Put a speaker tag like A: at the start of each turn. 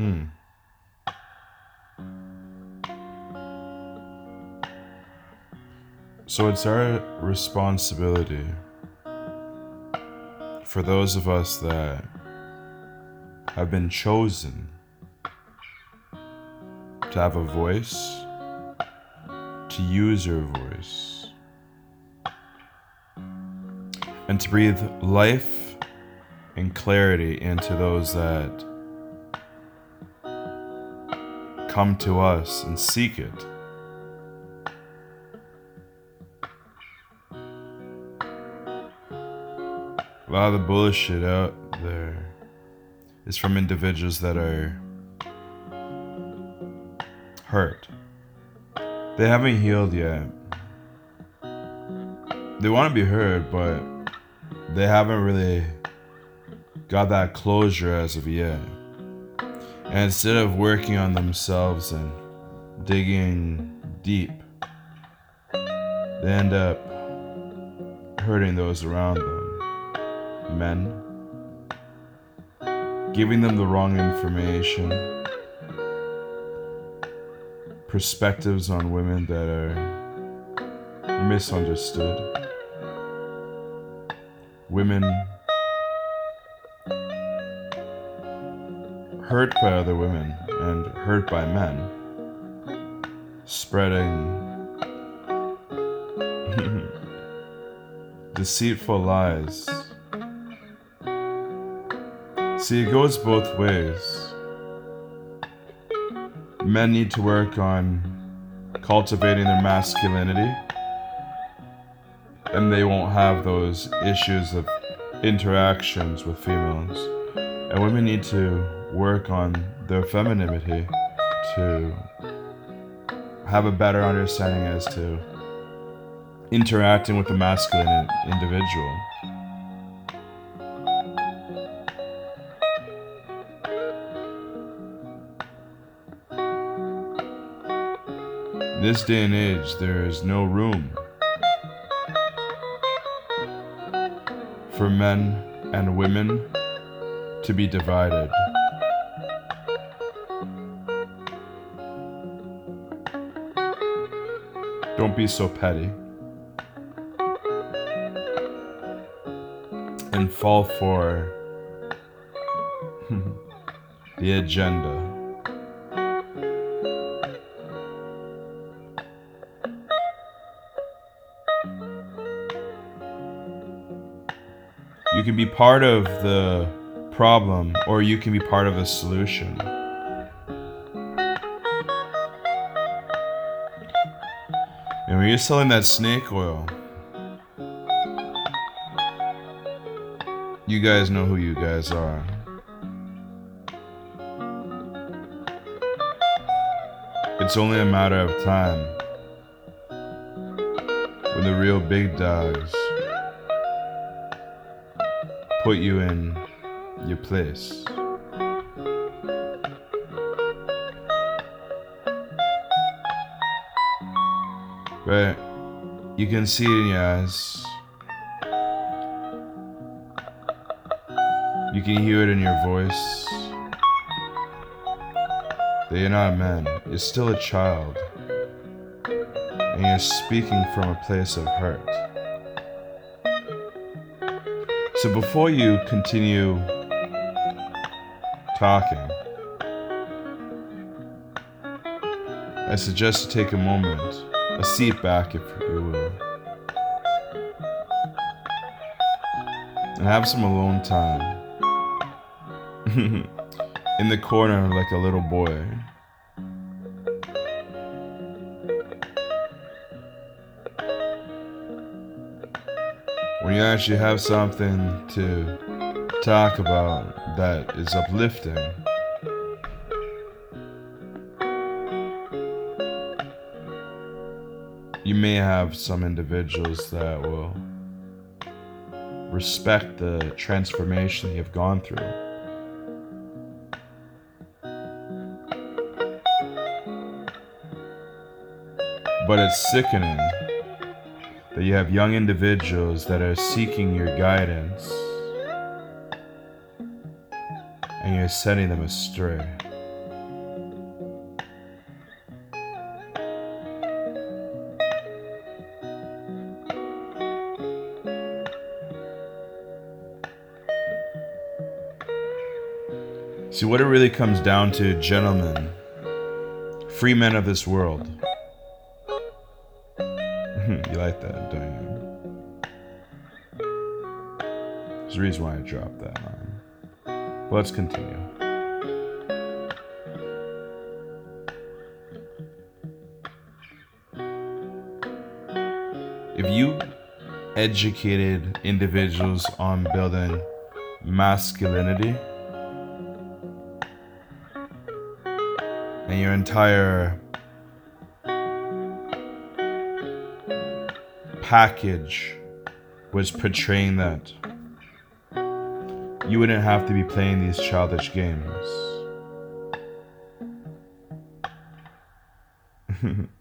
A: Hmm. So it's our responsibility for those of us that have been chosen to have a voice, to use your voice, and to breathe life and clarity into those that come to us and seek it. A lot of the bullshit out there is from individuals that are hurt. They haven't healed yet. They want to be heard, but they haven't really got that closure as of yet. And instead of working on themselves and digging deep, they end up hurting those around them men, giving them the wrong information, perspectives on women that are misunderstood, women hurt by other women and hurt by men, spreading deceitful lies See, it goes both ways. Men need to work on cultivating their masculinity, and they won't have those issues of interactions with females. And women need to work on their femininity to have a better understanding as to interacting with the masculine individual. In this day and age, there is no room for men and women to be divided. Don't be so petty. And fall for the agenda. You can be part of the problem or you can be part of the solution. And when you're selling that snake oil, you guys know who you guys are. It's only a matter of time when the real big dogs put you in your place. But you can see it in your eyes. You can hear it in your voice. That you're not a man, you're still a child. And you're speaking from a place of hurt. So before you continue talking, I suggest you take a moment, a seat back if you will, and have some alone time. In the corner like a little boy. when you actually have something to talk about that is uplifting. You may have some individuals that will respect the transformation you've gone through. But it's sickening that you have young individuals that are seeking your guidance and you're setting them astray. See, what it really comes down to, gentlemen, free men of this world. Hmm, you like that, don't you? There's a reason why I dropped that line. Let's continue. If you educated individuals on building masculinity and your entire package was portraying that you wouldn't have to be playing these childish games.